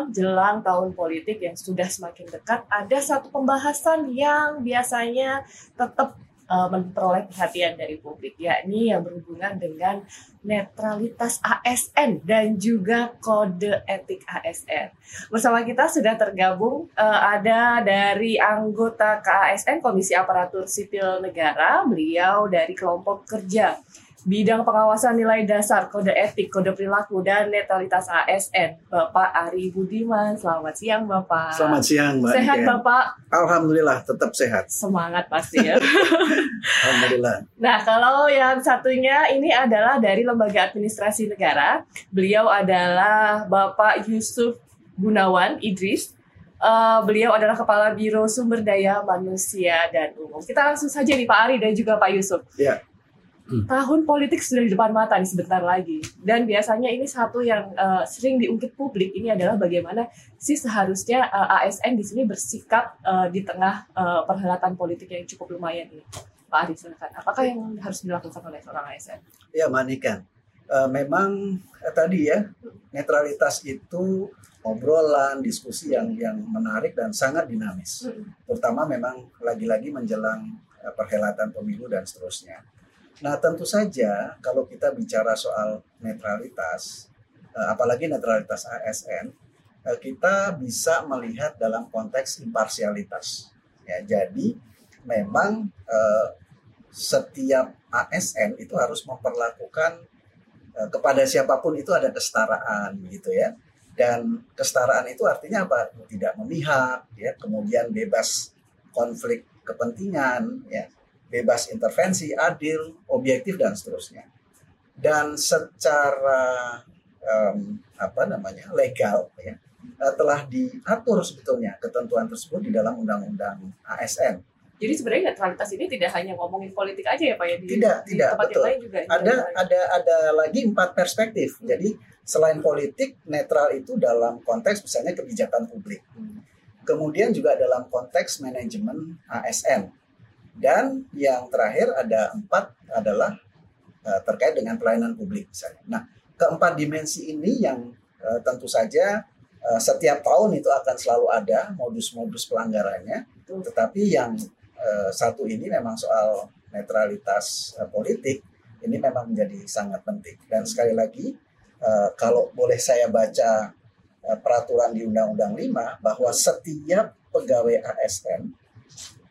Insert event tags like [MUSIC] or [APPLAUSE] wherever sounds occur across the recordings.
Kawan jelang tahun politik yang sudah semakin dekat, ada satu pembahasan yang biasanya tetap uh, memperoleh perhatian dari publik, yakni yang berhubungan dengan netralitas ASN dan juga kode etik ASN. Bersama kita sudah tergabung uh, ada dari anggota KASN Komisi Aparatur Sipil Negara, beliau dari kelompok kerja bidang pengawasan nilai dasar, kode etik, kode perilaku, dan netralitas ASN, Bapak Ari Budiman. Selamat siang, Bapak. Selamat siang, Mbak. Sehat, Niken. Bapak? Alhamdulillah, tetap sehat. Semangat pasti ya. [LAUGHS] Alhamdulillah. Nah, kalau yang satunya ini adalah dari Lembaga Administrasi Negara. Beliau adalah Bapak Yusuf Gunawan Idris. Uh, beliau adalah Kepala Biro Sumber Daya Manusia dan Umum. Kita langsung saja nih Pak Ari dan juga Pak Yusuf. Ya. Hmm. tahun politik sudah di depan mata nih sebentar lagi. Dan biasanya ini satu yang uh, sering diungkit publik. Ini adalah bagaimana sih seharusnya uh, eh, ASN di sini bersikap uh, di tengah uh, perhelatan politik yang cukup lumayan ini. Pak Ari silakan. Apakah yang harus dilakukan oleh seorang ASN? Ya Manikan, uh, memang uh, tadi ya netralitas itu obrolan diskusi yang yang menarik dan sangat dinamis. Terutama memang lagi-lagi menjelang uh, perhelatan pemilu dan seterusnya Nah, tentu saja kalau kita bicara soal netralitas, eh, apalagi netralitas ASN, eh, kita bisa melihat dalam konteks imparsialitas. Ya, jadi memang eh, setiap ASN itu harus memperlakukan kepada siapa pun itu ada kesetaraan gitu ya. Dan kesetaraan itu artinya apa? Tidak memihak, ya, kemudian bebas konflik kepentingan, ya bebas intervensi, adil, objektif dan seterusnya. Dan secara um, apa namanya legal ya uh, telah diatur sebetulnya ketentuan tersebut di dalam undang-undang ASN. Jadi sebenarnya netralitas ini tidak hanya ngomongin politik aja ya Pak ya di, tidak di tidak tempat betul. lain juga. Ada ada ada lagi empat perspektif. Hmm. Jadi selain politik netral itu dalam konteks misalnya kebijakan publik. Hmm. Kemudian juga dalam konteks manajemen ASN dan yang terakhir ada empat adalah uh, terkait dengan pelayanan publik misalnya. Nah, keempat dimensi ini yang uh, tentu saja uh, setiap tahun itu akan selalu ada modus-modus pelanggarannya. Tetapi yang uh, satu ini memang soal netralitas uh, politik ini memang menjadi sangat penting. Dan sekali lagi kalau boleh saya baca peraturan di Undang-Undang 5 bahwa setiap pegawai ASN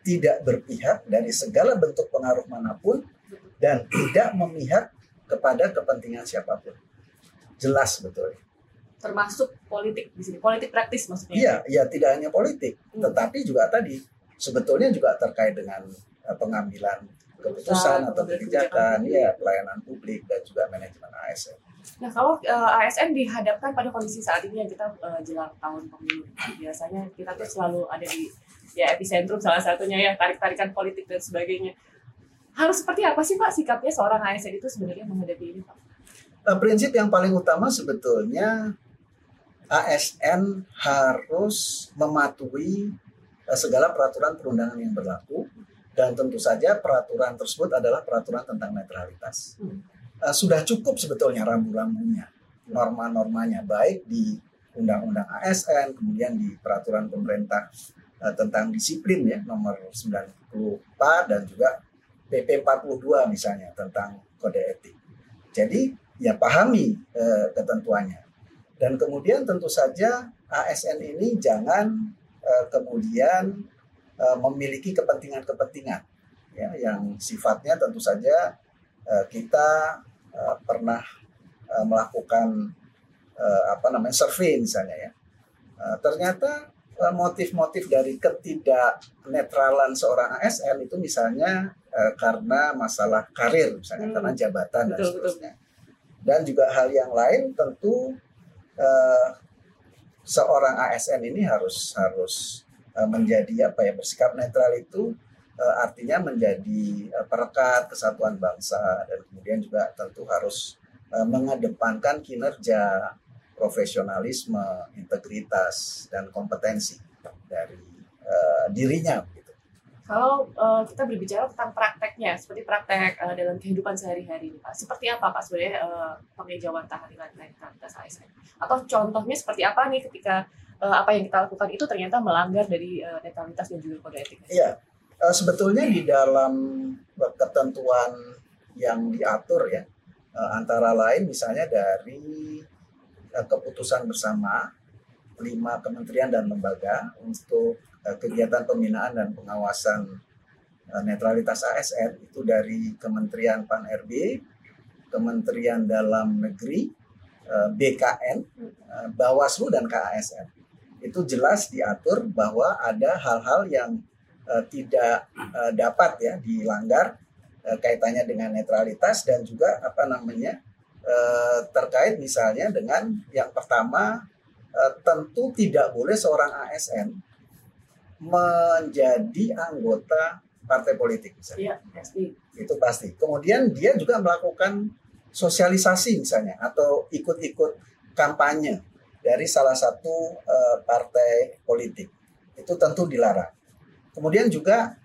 tidak berpihak dari segala bentuk pengaruh mana pun dan tidak memihak kepada kepentingan siapa pun. Jelas betul. Termasuk politik di sini, politik praktis maksudnya. Iya, iya tidak hanya politik, hmm. tetapi juga tadi sebetulnya juga terkait dengan uh, pengambilan keputusan atau kebijakan, ya pelayanan publik dan juga manajemen ASN. Nah kalau uh, eh, ASN dihadapkan pada kondisi saat ini yang kita uh, jelang tahun pemilu, biasanya kita tuh selalu ada di ya epicentrum salah satunya ya tarik-tarikan politik dan sebagainya. Harus seperti apa sih Pak sikapnya seorang ASN itu sebenarnya menghadapi ini Pak? Nah, prinsip yang paling utama sebetulnya ASN harus mematuhi eh, segala peraturan perundangan yang berlaku dan tentu saja peraturan tersebut adalah peraturan tentang netralitas. Hmm. Uh, sudah cukup sebetulnya rambu-rambunya, norma-normanya baik di Undang-Undang ASN, kemudian di peraturan pemerintah uh, tentang disiplin ya nomor 94 dan juga PP 42 misalnya tentang kode etik. Jadi ya pahami uh, ketentuannya. Dan kemudian tentu saja ASN ini jangan uh, kemudian uh, memiliki kepentingan-kepentingan ya yang sifatnya tentu saja uh, kita uh, pernah uh, melakukan uh, apa namanya survei misalnya ya. Uh, ternyata Eh, motif-motif dari ketidak netralan seorang ASN itu misalnya uh, karena masalah karir misalnya hmm. karena jabatan betul, dan seterusnya betul. dan juga hal yang lain tentu uh, seorang ASN ini harus harus menjadi apa ya bersikap netral itu artinya menjadi perekat kesatuan bangsa dan kemudian juga tentu harus mengedepankan kinerja profesionalisme, integritas dan kompetensi dari uh, dirinya gitu. Kalau uh, kita berbicara tentang prakteknya, seperti praktek uh, dalam kehidupan sehari-hari, Pak, seperti apa Pak sebenarnya uh, pengejauhan tahlilan netralitas ASN? Atau contohnya seperti apa nih ketika uh, apa yang kita lakukan itu ternyata melanggar dari uh, netralitas dan juga kode etik? Iya, uh, sebetulnya di dalam ketentuan yang diatur ya, uh, antara lain misalnya dari keputusan bersama lima kementerian dan lembaga untuk Eh, kegiatan pembinaan dan pengawasan eh, netralitas ASN itu dari Kementerian Pan RB, Kementerian Dalam Negeri, eh, BKN, Bawaslu dan KASN. Itu jelas diatur bahwa ada hal-hal yang tidak dapat ya dilanggar kaitannya dengan netralitas dan juga apa namanya terkait misalnya dengan yang pertama tentu tidak boleh seorang ASN menjadi anggota partai politik misalnya. Iya, pasti. Itu pasti. Kemudian dia juga melakukan sosialisasi misalnya atau ikut-ikut kampanye dari salah satu uh, partai politik. Itu tentu dilarang. Kemudian juga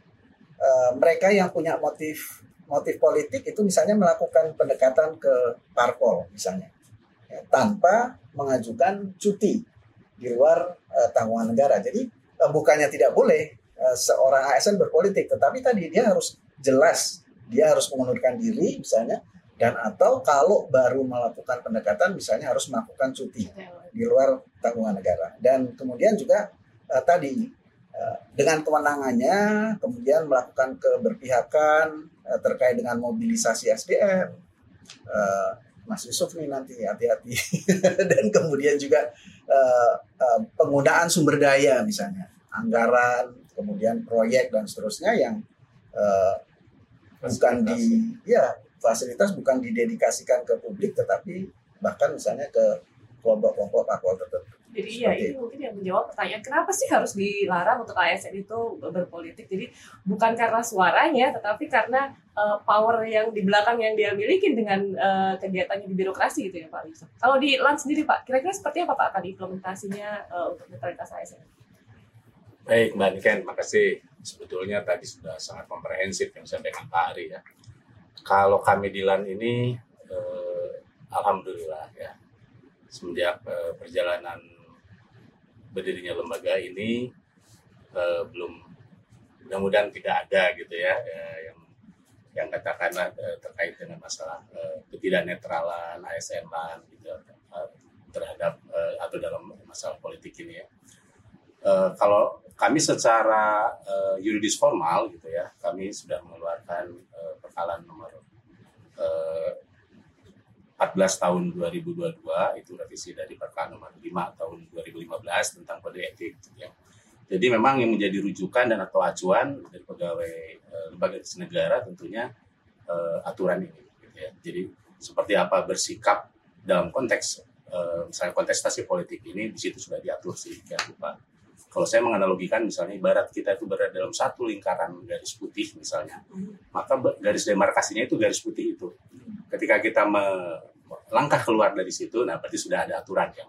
mereka yang punya motif motif politik itu misalnya melakukan pendekatan ke parpol misalnya ya, tanpa mengajukan cuti di luar uh, tanggungan negara. Jadi Eh, bukannya tidak boleh uh, seorang ASN berpolitik, tetapi tadi dia harus jelas, dia harus mengundurkan diri misalnya, dan atau kalau baru melakukan pendekatan misalnya harus melakukan cuti di luar tanggungan negara. Dan kemudian juga uh, tadi uh, dengan kewenangannya kemudian melakukan keberpihakan uh, terkait dengan mobilisasi SDM. Uh, Mas Yusuf nih nanti hati-hati [LAUGHS] dan kemudian juga uh, uh, penggunaan sumber daya misalnya anggaran kemudian proyek dan seterusnya yang uh, bukan di ya fasilitas bukan didedikasikan ke publik tetapi bahkan misalnya ke kelompok-kelompok parpol tertentu. Jadi ya ini mungkin yang menjawab pertanyaan kenapa sih harus dilarang untuk ASN itu berpolitik. Jadi bukan karena suaranya tetapi karena uh, power yang di belakang yang dia miliki dengan uh, kegiatannya di birokrasi gitu ya Pak Yusuf. Kalau di LAN sendiri Pak, kira-kira seperti apa Pak akan implementasinya uh, untuk netralitas ASN? Baik Mbak Niken, makasih. Sebetulnya tadi sudah sangat komprehensif yang saya dengan Pak Ari ya. Kalau kami di LAN ini, eh, Alhamdulillah ya, semenjak eh, perjalanan berdirinya lembaga ini uh, belum mudah-mudahan tidak ada gitu ya uh, yang yang katakanlah uh, terkait dengan masalah ketidaknetralan ASN lan gitu terhadap atau dalam masalah politik ini ya. Kalau kami secara yuridis formal gitu ya, kami sudah mengeluarkan perkalan nomor 14 tahun 2022 itu revisi dari Perka nomor 5 tahun 2015 tentang kode etik ya. Jadi memang yang menjadi rujukan dan atau acuan dari pegawai e, lembaga negara tentunya e, aturan ini gitu ya. Jadi seperti apa bersikap dalam konteks e, misalnya kontestasi politik ini di situ sudah diatur sih ya lupa. Kalau saya menganalogikan misalnya ibarat kita itu berada dalam satu lingkaran garis putih misalnya, maka garis demarkasinya itu garis putih itu ketika kita melangkah keluar dari situ, nah berarti sudah ada aturan yang,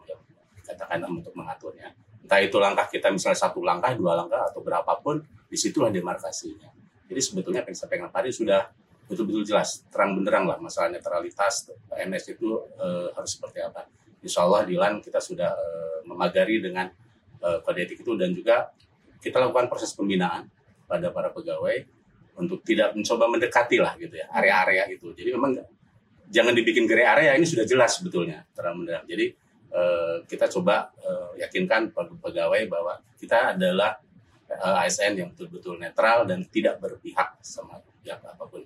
katakan untuk mengaturnya. Entah itu langkah kita misalnya satu langkah, dua langkah, atau berapapun, di situlah demarkasinya. Jadi sebetulnya yang saya tadi sudah betul-betul jelas, terang benderang lah masalah netralitas PNS itu e, harus seperti apa. Insya Allah di LAN kita sudah e, memagari dengan e, kode etik itu dan juga kita lakukan proses pembinaan pada para pegawai untuk tidak mencoba mendekati lah gitu ya area-area itu. Jadi memang jangan dibikin grey area ini sudah jelas sebetulnya terang benderang. Jadi uh, kita coba uh, yakinkan pegawai bahwa kita adalah eh, ASN yang betul-betul netral dan tidak berpihak sama pihak apa pun.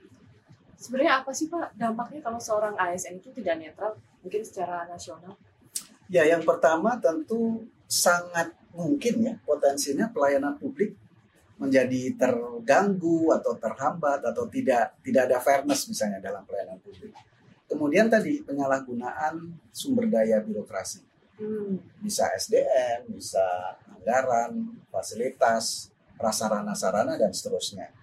Sebenarnya apa sih Pak dampaknya kalau seorang ASN itu tidak netral mungkin secara nasional? Ya yang pertama tentu sangat mungkin ya potensinya pelayanan publik menjadi terganggu atau terhambat atau tidak tidak ada fairness misalnya dalam pelayanan publik. Kemudian tadi penyalahgunaan sumber daya birokrasi. Hmm. Bisa SDM, bisa anggaran, fasilitas, prasarana-sarana dan seterusnya.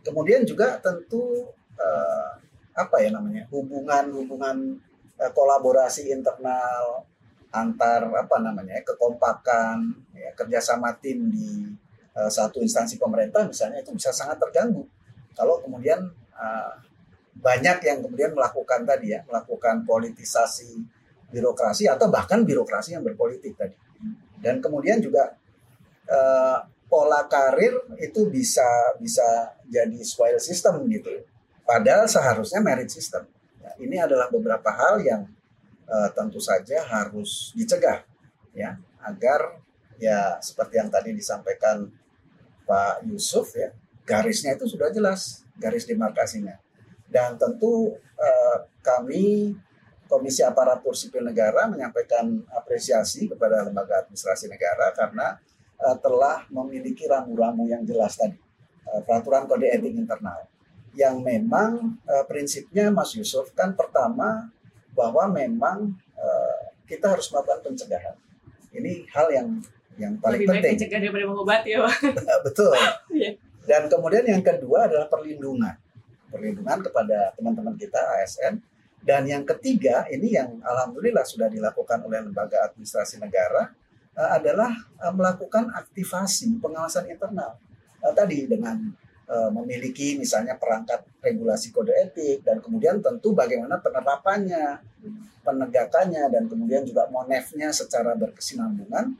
Kemudian juga tentu eh, apa ya namanya hubungan-hubungan eh, kolaborasi internal antar apa namanya kekompakan ya, kerjasama tim di uh, satu instansi pemerintah misalnya itu bisa sangat terganggu kalau kemudian uh, banyak yang kemudian melakukan tadi ya melakukan politisasi birokrasi atau bahkan birokrasi yang berpolitik tadi. Dan kemudian juga uh, pola karir itu bisa bisa jadi spoil system gitu. Padahal seharusnya merit system. Ya, ini adalah beberapa hal yang uh, tentu saja harus dicegah ya agar ya seperti yang tadi disampaikan Pak Yusuf ya garisnya itu sudah jelas garis demarkasinya dan tentu uh, kami Komisi Aparatur Sipil Negara menyampaikan apresiasi kepada lembaga administrasi negara karena uh, telah memiliki ramu-ramu yang jelas tadi. Uh, peraturan kode etik internal. Yang memang uh, prinsipnya Mas Yusuf kan pertama bahwa memang uh, kita harus melakukan pencegahan. Ini hal yang yang paling Lebih baik penting. mencegah daripada mengobati ya Pak. [LAUGHS] betul. Iya. dan kemudian yang kedua adalah perlindungan perlindungan kepada teman-teman kita ASN dan yang ketiga ini yang alhamdulillah sudah dilakukan oleh lembaga administrasi negara eh, adalah eh, melakukan aktivasi pengawasan internal. Eh, tadi dengan memiliki misalnya perangkat regulasi kode etik dan kemudian tentu bagaimana penerapannya penegakannya dan kemudian juga monefnya secara berkesinambungan.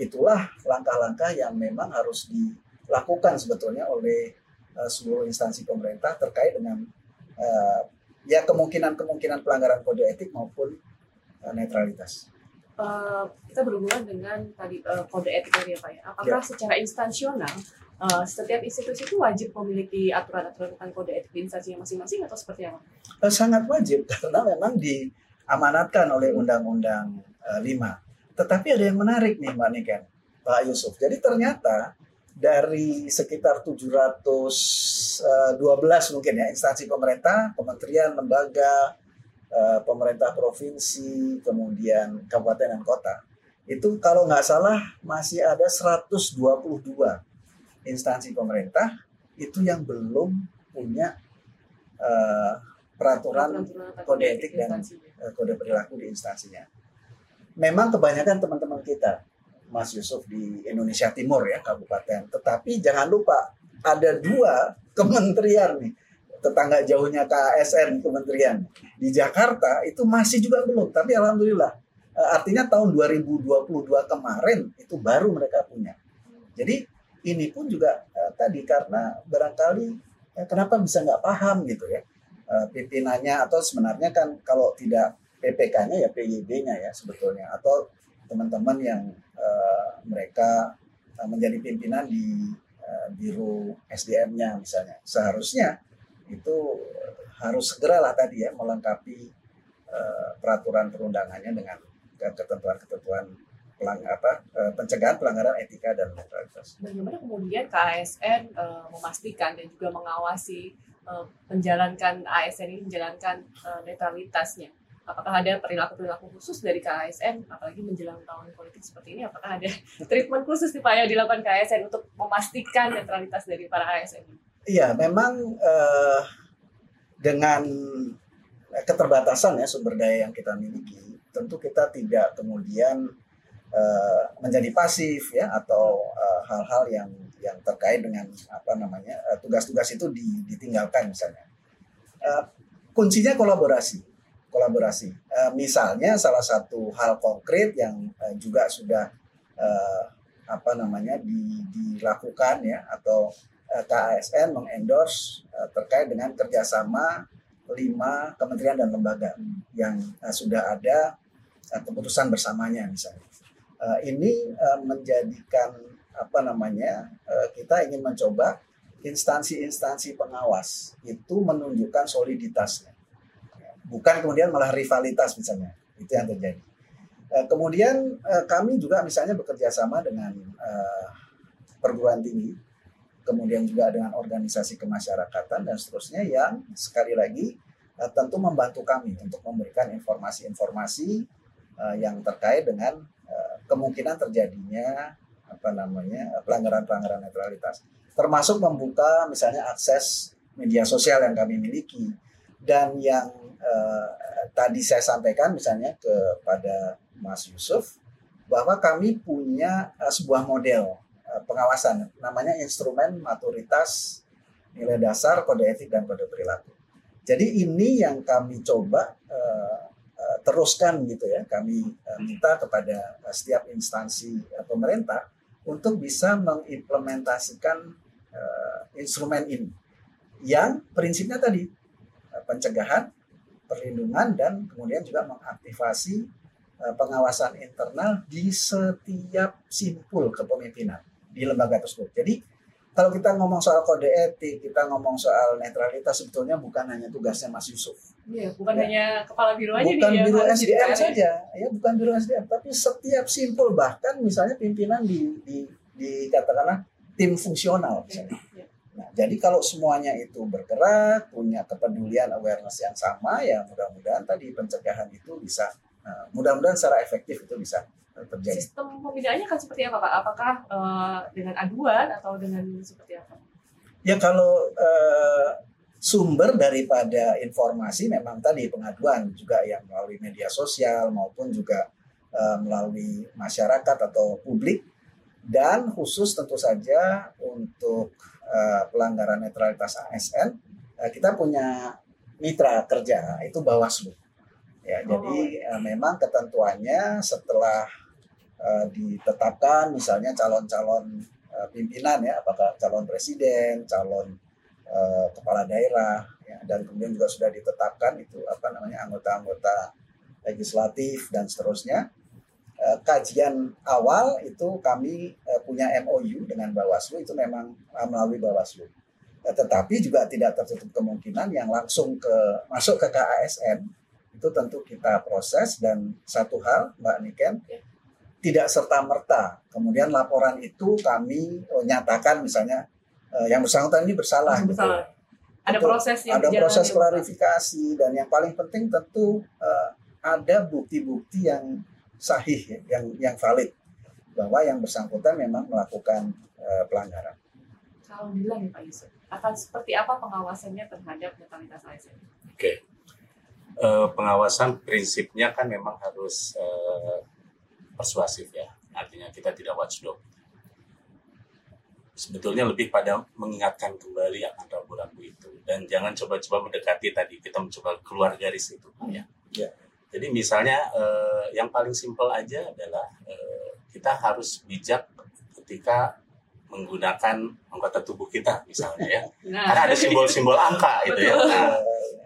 Itulah langkah-langkah yang memang harus dilakukan sebetulnya oleh eh, seluruh instansi pemerintah terkait dengan eh, ya kemungkinan-kemungkinan pelanggaran kode etik maupun eh, netralitas. Eh, kita berhubungan dengan tadi eh, kode etik tadi ya Pak ya. Apakah secara instansional eh, setiap institusi itu wajib memiliki aturan-aturan tentang kode etik di instansinya masing-masing atau seperti apa? Eh, sangat wajib [LAUGHS] karena memang diamanatkan oleh Undang-Undang eh, 5. Tetapi ada yang menarik nih Mbak Niken, Pak Yusuf. Jadi ternyata dari sekitar 712 mungkin ya instansi pemerintah, kementerian, lembaga, eh, pemerintah provinsi, kemudian kabupaten dan kota. Itu kalau nggak salah masih ada 122 instansi pemerintah itu yang belum punya eh, peraturan kode etik dan eh, kode perilaku di instansinya. Memang kebanyakan teman-teman kita, Mas Yusuf di Indonesia Timur ya kabupaten, tetapi jangan lupa ada dua [LAUGHS] kementerian nih. Tetangga jauhnya KASN kementerian. Di Jakarta itu masih juga belum, tapi alhamdulillah. Eh, artinya tahun 2022 kemarin itu baru mereka punya. Jadi ini pun juga eh, tadi karena barangkali eh, kenapa bisa nggak paham gitu ya? Eh, pimpinannya atau sebenarnya kan kalau tidak PPK-nya ya PYB-nya ya sebetulnya. Atau teman-teman yang eh, mereka eh, menjadi pimpinan di eh, biro SDM-nya misalnya seharusnya itu harus segeralah tadi ya melengkapi eh, peraturan perundangannya dengan ketentuan-ketentuan pelang apa eh, pencegahan pelanggaran etika dan netralitas. Bagaimana kemudian KASN eh, memastikan dan juga mengawasi menjalankan ASN ini menjalankan netralitasnya? Apakah ada perilaku-perilaku khusus dari KASN, apalagi menjelang tahun politik seperti ini? Apakah ada [LAUGHS] treatment khusus nih Pak yang dilakukan KASN untuk memastikan netralitas dari para ASN? Iya, memang eh, dengan keterbatasan ya sumber daya yang kita miliki, tentu kita tidak kemudian eh, menjadi pasif ya atau eh, hal-hal yang yang terkait dengan apa namanya tugas-tugas itu di- ditinggalkan misalnya. Kuncinya kolaborasi, kolaborasi. Eh, misalnya salah satu hal konkret yang eh, juga sudah eh, apa namanya di- dilakukan ya atau eh, KASN mengendorse eh, terkait dengan kerjasama lima kementerian dan lembaga yang eh, sudah ada eh, keputusan bersamanya misalnya. Eh, ini eh, menjadikan apa namanya eh, kita ingin mencoba instansi-instansi pengawas itu menunjukkan soliditasnya, bukan kemudian malah rivalitas misalnya. Itu yang terjadi. Eh, kemudian eh, kami juga misalnya bekerja sama dengan eh, perguruan tinggi kemudian juga dengan organisasi kemasyarakatan dan seterusnya yang sekali lagi tentu membantu kami untuk memberikan informasi-informasi yang terkait dengan kemungkinan terjadinya apa namanya pelanggaran-pelanggaran netralitas. Termasuk membuka misalnya akses media sosial yang kami miliki dan yang eh, tadi saya sampaikan misalnya kepada Mas Yusuf bahwa kami punya eh, sebuah model uh, pengawasan namanya instrumen maturitas nilai dasar kode etik dan kode perilaku. Jadi ini yang kami coba uh, uh, teruskan gitu ya. Kami uh, minta kepada uh, setiap instansi pemerintah untuk bisa mengimplementasikan uh, instrumen ini. Yang prinsipnya tadi pencegahan, perlindungan dan kemudian juga mengaktifasi uh, pengawasan internal di setiap simpul kepemimpinan di lembaga tersebut. Jadi kalau kita ngomong soal kode etik, kita ngomong soal netralitas sebetulnya bukan hanya tugasnya Mas Yusuf. Iya, bukan Ya. hanya kepala biro aja bukan biro harus SDM saja, ya bukan biro SDM, tapi setiap simpul bahkan misalnya pimpinan di, di, di katakanlah tim fungsional misalnya. Iya. Nah, jadi kalau semuanya itu bergerak, punya kepedulian awareness yang sama, ya mudah-mudahan tadi pencegahan itu bisa, nah, mudah-mudahan secara efektif itu bisa eh, terjadi. Sistem pembinaannya akan seperti apa Pak? Apakah eh, dengan aduan atau dengan seperti apa? Ya kalau eh, sumber daripada informasi memang tadi pengaduan juga yang melalui media sosial maupun juga eh, melalui masyarakat atau publik dan khusus tentu saja untuk eh, pelanggaran netralitas ASN eh, kita punya mitra kerja itu Bawaslu. Ya, Oh. jadi eh, memang ketentuannya setelah ditetapkan misalnya calon-calon pimpinan ya apakah calon presiden, calon kepala daerah ya, dan kemudian juga sudah ditetapkan itu apa namanya anggota-anggota legislatif dan seterusnya. Eh, kajian awal itu kami eh, punya MOU dengan Bawaslu itu memang eh, melalui Bawaslu. Tetapi juga tidak tertutup kemungkinan yang langsung ke masuk ke KASN itu tentu kita proses dan satu hal Mbak Niken Ya. tidak serta merta kemudian laporan itu kami nyatakan misalnya yang bersangkutan ini bersalah gitu. bersalah. Ada Betul. proses yang ada proses gitu, klarifikasi dan yang paling penting tentu ada bukti-bukti yang sahih ya, yang yang valid bahwa yang bersangkutan memang melakukan eh, pelanggaran. Kalau bilang nih Pak Yusuf, akan seperti apa pengawasannya terhadap netralitas ASN? Oke. Eh, pengawasan prinsipnya kan memang harus eh, persuasif ya. Artinya kita tidak watchdog. Sebetulnya lebih pada mengingatkan kembali akan ragu-ragu itu dan jangan coba-coba mendekati tadi kita mencoba keluar garis itu ya. Ya. Jadi misalnya eh, yang paling simpel aja adalah eh, kita harus bijak ketika menggunakan anggota tubuh kita misalnya ya. Nah, Karena ada simbol-simbol angka gitu ya. Nah,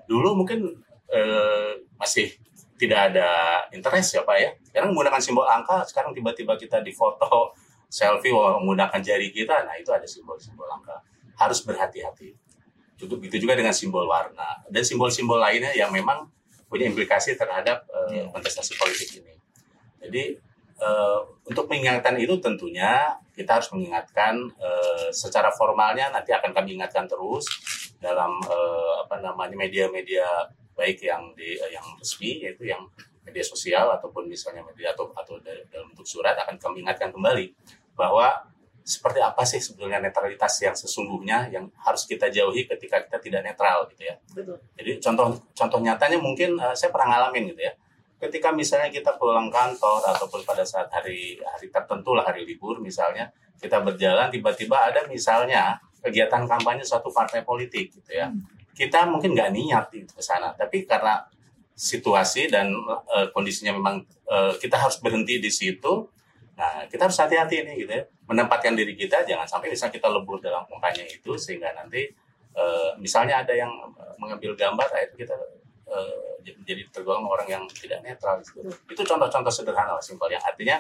dulu mungkin eh, masih tidak ada interest ya Pak ya. Sekarang menggunakan simbol angka, sekarang tiba-tiba kita difoto selfie menggunakan jari kita, nah itu ada simbol-simbol angka. Harus berhati-hati. Cukup begitu juga dengan simbol warna dan simbol-simbol lainnya yang memang punya implikasi terhadap Iya. kontestasi politik ini. Jadi eh, untuk mengingatkan itu tentunya kita harus mengingatkan eh, secara formalnya nanti akan kami ingatkan terus dalam eh, apa namanya media-media baik yang di eh, yang resmi yaitu yang media sosial ataupun misalnya media atau atau da- dalam bentuk surat akan kami ingatkan kembali bahwa seperti apa sih sebetulnya netralitas yang sesungguhnya yang harus kita jauhi ketika kita tidak netral gitu ya. betul. Jadi contoh contoh nyatanya mungkin eh, saya pernah ngalamin gitu ya. Ketika misalnya kita pulang kantor ataupun pada saat hari hari tertentu lah hari libur misalnya kita berjalan tiba-tiba ada misalnya kegiatan kampanye suatu partai politik gitu ya. Kita mungkin nggak niat itu ke sana, tapi karena situasi dan eh, kondisinya memang eh, kita harus berhenti di situ. Nah, kita harus hati-hati nih gitu ya. Menempatkan diri kita jangan sampai misalnya kita lebur dalam kampanye itu sehingga nanti eh, misalnya ada yang eh, mengambil gambar nah itu kita j- jadi tergolong orang yang tidak netral gitu. itu contoh-contoh sederhana lah simpel yang artinya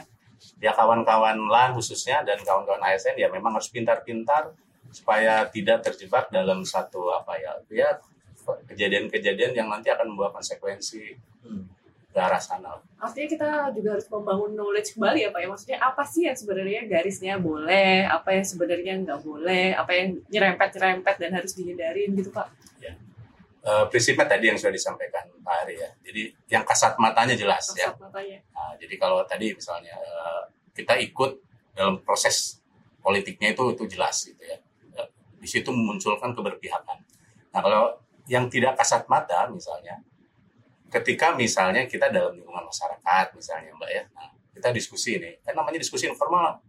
ya kawan-kawan lah khususnya dan kawan-kawan ASN ya memang harus pintar-pintar supaya tidak terjebak dalam satu apa ya ya kejadian-kejadian yang nanti akan membawa konsekuensi Hmm. Ke arah sana. Artinya kita juga harus membangun knowledge kembali ya Pak ya. Maksudnya apa sih yang sebenarnya garisnya boleh, apa yang sebenarnya nggak boleh, apa yang nyerempet-nyerempet dan harus dihindarin gitu Pak. Eh, prinsipnya tadi yang sudah disampaikan Pak Ari ya. Jadi yang kasat matanya jelas ya. Kasat matanya. Nah, jadi kalau tadi misalnya eh, kita ikut dalam proses politiknya itu itu jelas gitu ya. Eh, Di situ memunculkan keberpihakan. Nah kalau yang tidak kasat mata misalnya, ketika misalnya kita dalam lingkungan masyarakat misalnya Mbak ya, nah, kita diskusi ini, kan namanya diskusi informal.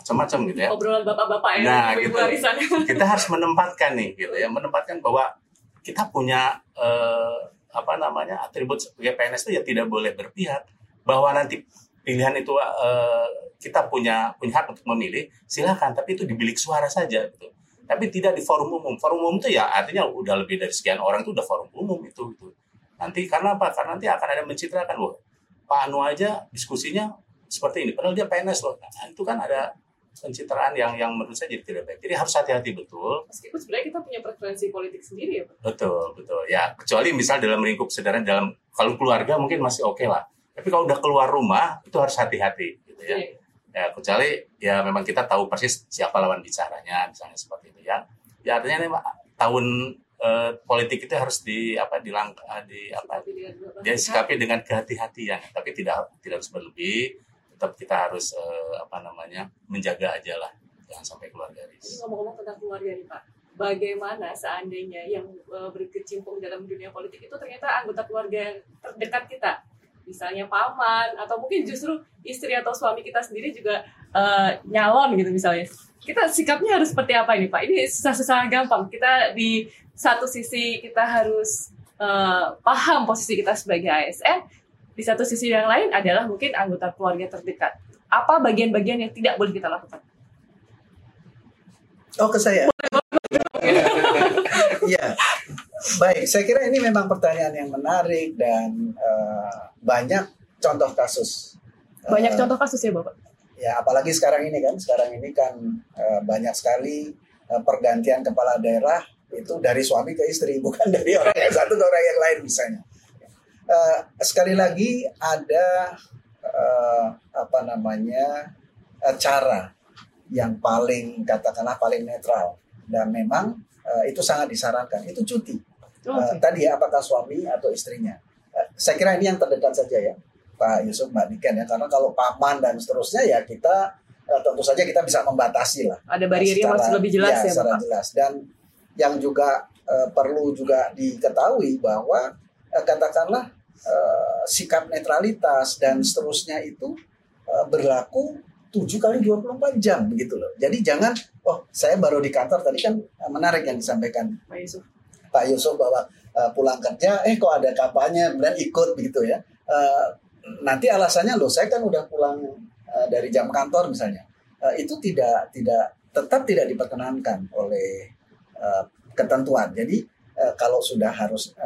macam-macam gitu ya. Obrolan bapak-bapak ya, Nah, gitu. [LAUGHS] Kita harus menempatkan nih gitu ya, menempatkan bahwa kita punya eh, apa namanya atribut sebagai PNS itu ya tidak boleh berpihak bahwa nanti pilihan itu eh, kita punya punya hak untuk memilih silakan. Tapi itu di bilik suara saja gitu. Tapi tidak di forum umum. Forum umum itu ya artinya udah lebih dari sekian orang itu udah forum umum itu itu nanti karena apa karena nanti akan ada mencitrakan loh Pak Anu aja diskusinya seperti ini padahal dia PNS loh nah, itu kan ada pencitraan yang yang menurut saya jadi tidak baik jadi harus hati-hati betul Meskipun sebenarnya kita punya preferensi politik sendiri ya, Pak. Betul, betul. Ya, kecuali misal dalam lingkup sederhana dalam kalau keluarga mungkin masih oke lah. Tapi kalau udah keluar rumah itu harus hati-hati gitu ya. Iya. Ya, kecuali ya memang kita tahu persis siapa lawan bicaranya misalnya seperti itu ya. Ya artinya Pak, tahun eh, politik itu harus di apa di langkah di apa dia sikapi dengan kehati-hatian, tapi tidak tidak harus berlebih. Tetap kita harus eh, apa namanya menjaga aja lah, jangan sampai keluar garis. ngomong-ngomong tentang keluarga nih Pak, bagaimana seandainya yang uh, berkecimpung dalam dunia politik itu ternyata anggota keluarga terdekat kita, misalnya paman atau mungkin justru istri atau suami kita sendiri juga uh, nyalon gitu misalnya. Kita sikapnya harus seperti apa ini Pak? Ini susah-susah gampang. Kita di satu sisi kita harus uh, paham posisi kita sebagai ASN, di satu sisi yang lain adalah mungkin anggota keluarga terdekat. Apa bagian-bagian yang tidak boleh kita lakukan? Oh ke saya. Iya. Baik, saya kira ini memang pertanyaan yang menarik dan eh, banyak contoh kasus. Banyak Eh, contoh kasus ya Bapak? Ya, apalagi sekarang ini kan, sekarang ini kan eh, banyak sekali eh, pergantian kepala daerah itu dari suami ke istri, bukan [LAUGHS] dari orang yang satu ke orang yang lain misalnya. Eh, sekali lagi ada eh, apa namanya eh, cara yang paling katakanlah paling netral. Dan memang eh, itu sangat disarankan. Itu cuti. Eh, tadi ya apakah suami atau istrinya? Eh, saya kira ini yang terdekat saja ya Pak Yusuf Mbak Niken ya. Karena kalau paman dan seterusnya ya kita tentu saja kita bisa membatasi lah. Ada bariernya secara- masih lebih jelas ya, secara Bapak. jelas. Dan yang juga eh, perlu juga diketahui bahwa eh, katakanlah eh, sikap netralitas dan seterusnya itu eh, berlaku 7 kali 24 jam begitu loh. Jadi jangan oh saya baru di kantor tadi kan menarik yang disampaikan Pak Yusuf. Pak Yusuf bahwa eh, pulang kerja eh kok ada kampanye kemudian ikut begitu ya. Eh, nanti alasannya loh saya kan udah pulang eh, dari jam kantor misalnya. Eh, itu tidak tidak tetap tidak diperkenankan oleh eh, ketentuan. Jadi eh, kalau sudah harus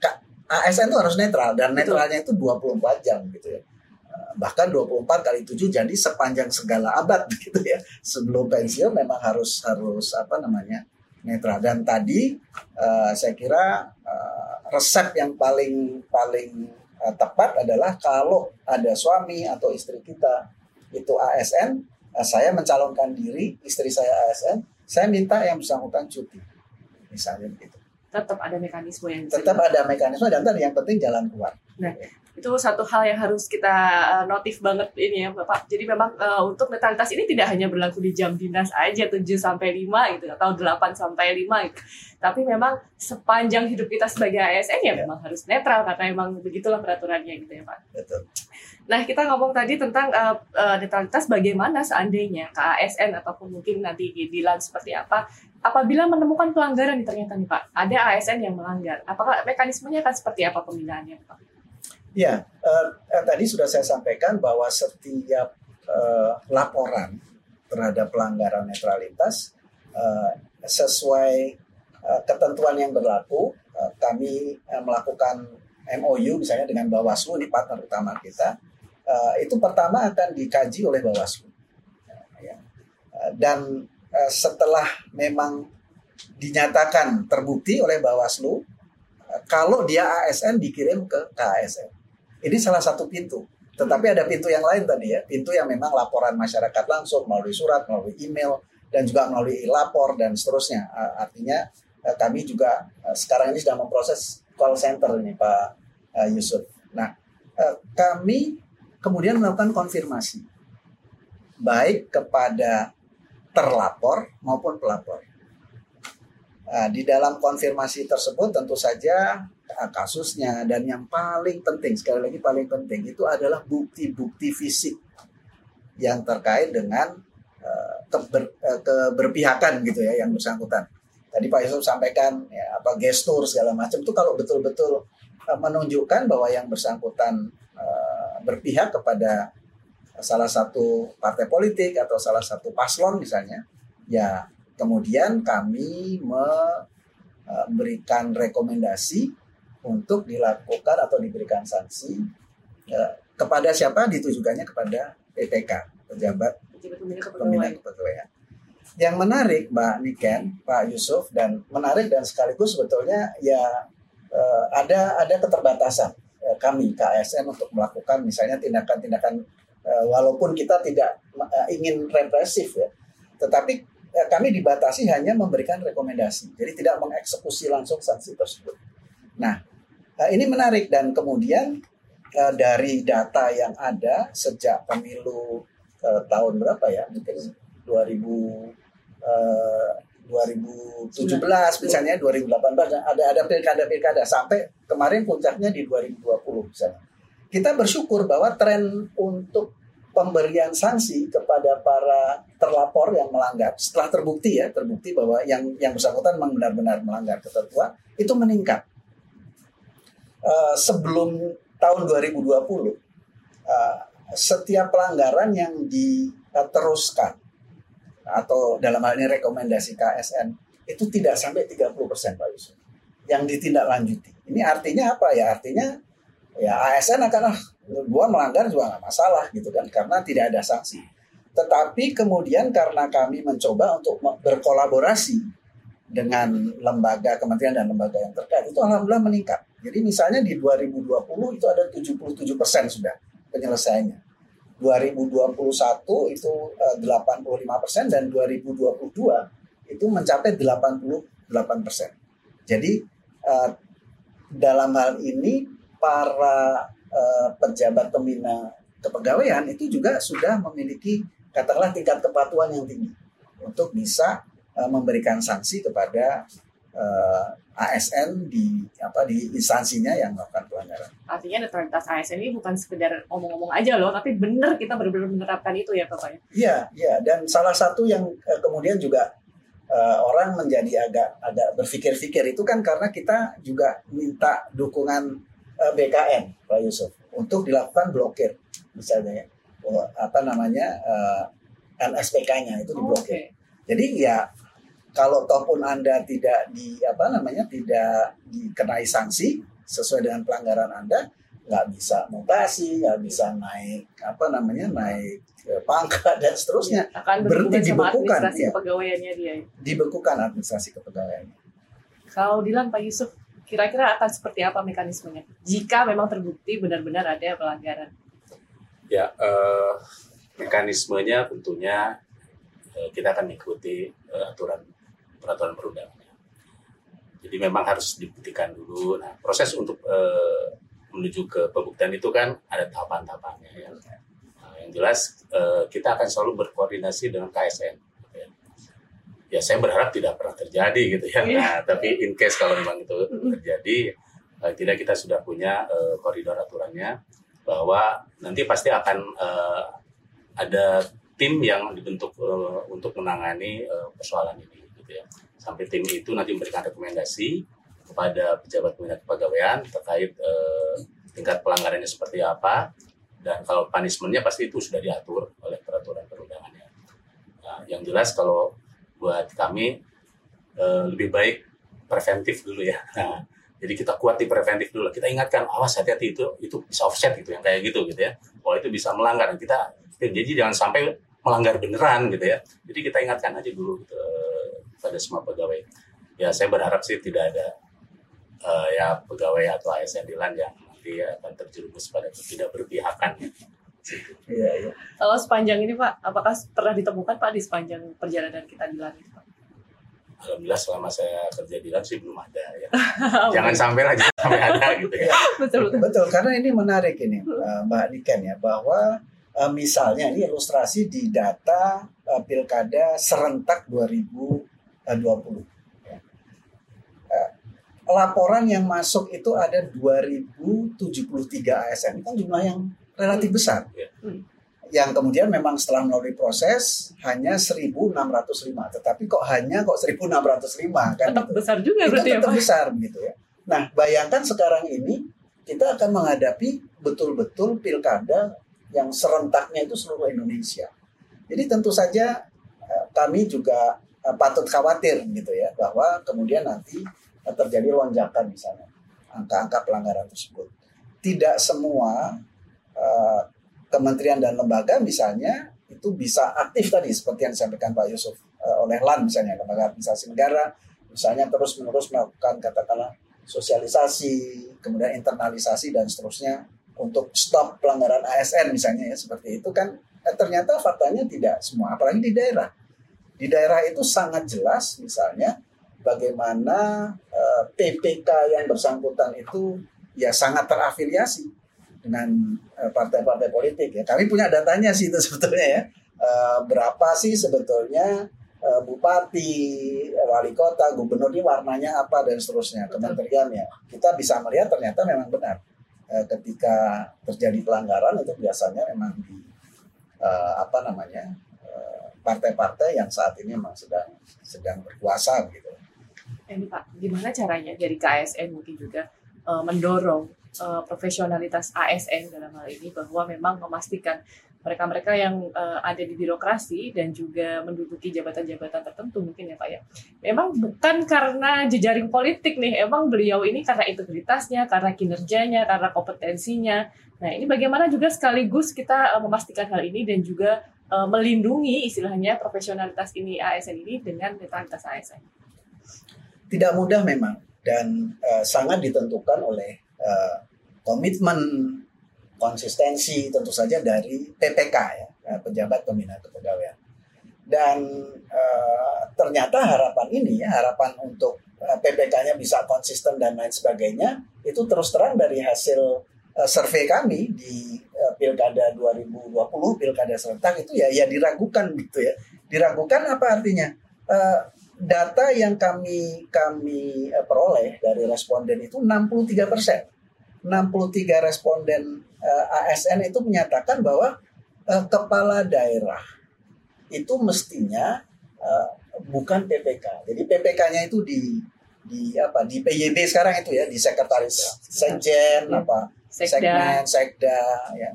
K- ASN itu harus netral dan netralnya itu 24 jam gitu ya. Eh, Bahkan 24 kali 7 jadi sepanjang segala abad [LAUGHS] gitu ya. Sebelum pensiun memang harus harus apa namanya? netral dan tadi eh, saya kira eh, resep yang paling paling eh, tepat adalah kalau ada suami atau istri kita itu ASN eh, saya mencalonkan diri istri saya ASN saya minta yang bersangkutan cuti. Misalnya begitu. Tetap ada mekanisme yang tetap ada mekanisme dan tadi yang penting jalan keluar itu satu hal yang harus kita uh, notif banget ini ya Bapak. Jadi memang uh, untuk netralitas ini tidak hanya berlaku di jam dinas aja 7 sampai 5 gitu atau 8 sampai 5 gitu. Tapi memang sepanjang hidup kita sebagai ASN ya memang harus netral karena memang begitulah peraturannya gitu ya Pak. betul Nah, kita ngomong tadi tentang uh, uh, netralitas bagaimana seandainya ke ASN ataupun mungkin nanti di Dilan seperti apa apabila menemukan pelanggaran nih ternyata nih Pak, ada ASN yang melanggar. Apakah mekanismenya akan seperti apa pembinaannya Pak? Ya, eh, tadi sudah saya sampaikan bahwa setiap eh, laporan terhadap pelanggaran netralitas eh, sesuai eh, ketentuan yang berlaku, eh, kami eh, melakukan MOU misalnya dengan Bawaslu, ini partner utama kita. Eh, itu pertama akan dikaji oleh Bawaslu, Ya. Eh, dan eh, setelah memang dinyatakan terbukti oleh Bawaslu, eh, kalau dia ASN dikirim ke KASN. Ini salah satu pintu. Tetapi ada pintu yang lain tadi ya, pintu yang memang laporan masyarakat langsung melalui surat, melalui email, dan juga melalui lapor dan seterusnya. Eh, Artinya eh, kami juga eh, sekarang ini sedang memproses call center ini Pak Yusuf. Nah, kami kemudian melakukan konfirmasi baik kepada terlapor maupun pelapor. Di dalam konfirmasi tersebut tentu saja kasusnya dan yang paling penting sekali lagi paling penting itu adalah bukti-bukti fisik yang terkait dengan uh, keber, eh, keberpihakan gitu ya yang bersangkutan. Tadi Pak Yusuf sampaikan ya, apa gestur segala macam itu kalau betul-betul eh, menunjukkan bahwa yang bersangkutan eh, berpihak kepada salah satu partai politik atau salah satu paslon misalnya, ya kemudian kami memberikan rekomendasi untuk dilakukan atau diberikan sanksi eh, kepada siapa ditujukannya kepada PPK pejabat pembina kepegawaian. kepegawaian. Yang menarik Mbak Niken, Pak Yusuf dan menarik dan sekaligus sebetulnya ya eh, ada ada keterbatasan eh, kami KSN untuk melakukan misalnya tindakan-tindakan eh, walaupun kita tidak eh, ingin represif ya, tetapi eh, kami dibatasi hanya memberikan rekomendasi, jadi tidak mengeksekusi langsung sanksi tersebut. Nah, eh, ini menarik. Dan kemudian eh, dari data yang ada sejak pemilu eh, tahun berapa ya? Mungkin 2000 eh, 2017 misalnya 2018 ada ada pilkada-pilkada sampai kemarin puncaknya di 2020 misalnya. Kita bersyukur bahwa tren untuk pemberian sanksi kepada para terlapor yang melanggar setelah terbukti ya terbukti bahwa yang yang bersangkutan memang benar-benar melanggar ketentuan itu meningkat. Eh, sebelum tahun 2020 eh, setiap pelanggaran yang diteruskan atau dalam hal ini rekomendasi KSN itu tidak sampai 30% Pak Yusuf yang ditindaklanjuti. Ini artinya apa ya? Artinya ya ASN akan ah gua melanggar juga nggak masalah gitu kan karena tidak ada sanksi. Tetapi kemudian karena kami mencoba untuk berkolaborasi dengan lembaga kementerian dan lembaga yang terkait itu alhamdulillah meningkat. Jadi misalnya di 2020 itu ada 77% sudah penyelesaiannya. 2021 itu eh, 85% dan 2022 itu mencapai 88%. Jadi eh, dalam hal ini para eh, pejabat pembina kepegawaian itu juga sudah memiliki katakanlah tingkat kepatuhan yang tinggi untuk bisa memberikan sanksi kepada ASN di apa di instansinya yang melakukan pelanggaran. Artinya netralitas ASN ini bukan sekedar ngomong-ngomong aja loh, tapi benar kita benar-benar menerapkan itu ya Bapak ya. Iya, iya. Dan salah satu yang eh, kemudian juga eh, orang menjadi agak agak berpikir-pikir itu kan karena kita juga minta dukungan eh, BKN, Pak Yusuf, untuk dilakukan blokir, misalnya ya. Oh, apa namanya eh, NSPK-nya itu diblokir. Oke. Jadi ya kalau toh pun Anda tidak di apa namanya tidak dikenai sanksi sesuai dengan pelanggaran Anda, nggak bisa mutasi, nggak bisa naik apa namanya naik eh, pangkat dan seterusnya Akan Berhenti dibekukan, administrasi kepegawaiannya dia. dibekukan administrasi kepegawaian. Kalau Dilan Pak Yusuf, kira-kira akan seperti apa mekanismenya jika memang terbukti benar-benar ada pelanggaran? Ya, eh, mekanismenya tentunya eh, kita akan mengikuti eh, aturan peraturan perundangan. Jadi memang harus dibuktikan dulu. Nah, proses untuk eh, menuju ke pembuktian itu kan ada tahapan-tahapannya. Ya. Nah, yang jelas eh, kita akan selalu berkoordinasi dengan KSN. gitu ya. Ya, saya berharap tidak pernah terjadi gitu ya. Iya. Nah, tapi in case kalau memang itu terjadi, eh, tidak kita sudah punya eh, koridor aturannya bahwa nanti pasti akan eh, ada tim yang dibentuk eh, untuk menangani eh, persoalan ini gitu ya. Sampai tim itu nanti memberikan rekomendasi kepada pejabat pembina kepegawaian terkait eh, tingkat pelanggarannya seperti apa dan kalau punishmentnya pasti itu sudah diatur oleh peraturan perundangannya. Nah, yang jelas kalau buat kami eh, lebih baik preventif dulu ya. [LAUGHS] Nah, jadi kita kuat di preventif dulu. Kita ingatkan, awas hati-hati itu itu bisa offset gitu yang kayak gitu gitu ya. Kalau itu bisa melanggar kita jadi jangan sampai melanggar beneran gitu ya. Jadi kita ingatkan aja dulu gitu, pada semua pegawai. Ya saya berharap sih tidak ada uh, ya pegawai atau ASN di Lan yang nanti akan terjerumus pada tidak berpihakan. Iya, iya. Kalau sepanjang ini Pak, apakah pernah ditemukan Pak di sepanjang perjalanan kita di Lan Alhamdulillah selama saya kerja di Lan sih belum ada ya. [LAUGHS] Jangan sampai lagi sampai ada iya, gitu ya. Betul, betul. betul karena ini menarik ini eh, Mbak Niken ya bahwa misalnya ini ilustrasi di data pilkada serentak 2000 Eh, 20. Eh, Laporan yang masuk itu ada 2073 ASN. Itu jumlah yang relatif besar. Iya. Yang kemudian memang setelah melalui proses hanya 1.605, tetapi kok hanya kok 1.605 kan? Tetap besar juga itu berarti ya, tetap ya, besar gitu ya. Nah, bayangkan sekarang ini kita akan menghadapi betul-betul pilkada yang serentaknya itu seluruh Indonesia. Jadi tentu saja eh, kami juga eh, patut khawatir gitu ya bahwa kemudian nanti eh, terjadi lonjakan misalnya angka-angka pelanggaran tersebut. Tidak semua eh, kementerian dan lembaga misalnya itu bisa aktif tadi seperti yang disampaikan Pak Yusuf eh, oleh LAN misalnya lembaga administrasi negara misalnya terus menerus melakukan katakanlah sosialisasi kemudian internalisasi dan seterusnya untuk stop pelanggaran ASN misalnya ya seperti itu kan eh, ternyata faktanya tidak semua apalagi di daerah di daerah itu sangat jelas misalnya bagaimana eh, PPK yang bersangkutan itu ya sangat terafiliasi dengan eh, partai-partai politik ya. Kami punya datanya sih itu [LAUGHS] sebetulnya ya. Eh, berapa sih sebetulnya eh, bupati, wali kota, gubernur ini warnanya apa dan seterusnya, kementerian ya. Kita bisa melihat ternyata memang benar. Ketika terjadi pelanggaran itu biasanya memang di eh, apa namanya partai-partai yang saat ini memang sedang sedang berkuasa begitu. Ini Pak, gimana caranya dari KSN mungkin juga eh, mendorong eh, profesionalitas ASN dalam hal ini bahwa memang memastikan mereka-mereka yang eh, ada di birokrasi dan juga menduduki jabatan-jabatan tertentu mungkin ya Pak ya. Memang bukan karena jejaring politik nih, emang beliau ini karena integritasnya, karena kinerjanya, karena kompetensinya. Nah ini bagaimana juga sekaligus kita memastikan hal ini dan juga eh, melindungi istilahnya profesionalitas ini ASN ini dengan netralitas ASN. tidak mudah memang dan eh, sangat ditentukan oleh eh, komitmen konsistensi tentu saja dari PPK ya pejabat pembina kepegawaian dan eh, ternyata harapan ini ya harapan untuk PPK-nya bisa konsisten dan lain sebagainya itu terus terang dari hasil eh, survei kami di eh, pilkada 2020 pilkada serentak itu ya ya diragukan gitu ya diragukan apa artinya Eh, data yang kami kami eh, peroleh dari responden itu 63 persen. 63 responden ASN itu menyatakan bahwa kepala daerah itu mestinya bukan PPK. Jadi PPK-nya itu di di apa di PYB sekarang itu ya di sekretaris sekjen Ya. apa Sekda. segmen sekda ya.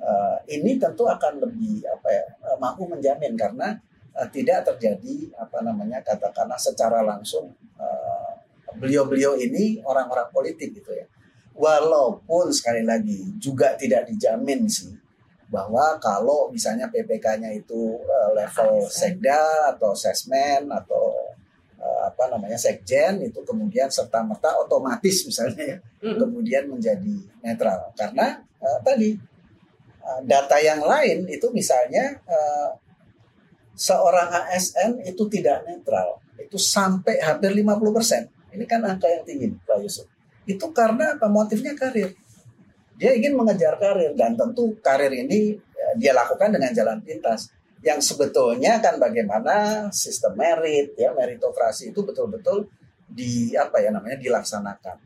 Eh, ini tentu akan lebih apa ya eh, mampu menjamin karena eh, tidak terjadi apa namanya katakanlah secara langsung eh, beliau-beliau ini orang-orang politik gitu ya. Walaupun sekali lagi juga tidak dijamin sih bahwa kalau misalnya PPK-nya itu level sekda atau sesmen atau apa namanya sekjen itu kemudian serta merta otomatis misalnya ya Mm-mm. kemudian menjadi netral. Karena eh, tadi eh, data yang lain itu misalnya eh, seorang ASN itu tidak netral itu sampai hampir 50% ini kan angka yang tinggi Pak Yusuf. Itu karena apa? Motifnya karir. Dia ingin mengejar karir dan tentu karir ini eh, dia lakukan dengan jalan pintas yang sebetulnya kan bagaimana sistem merit ya meritokrasi itu betul-betul di apa ya namanya dilaksanakan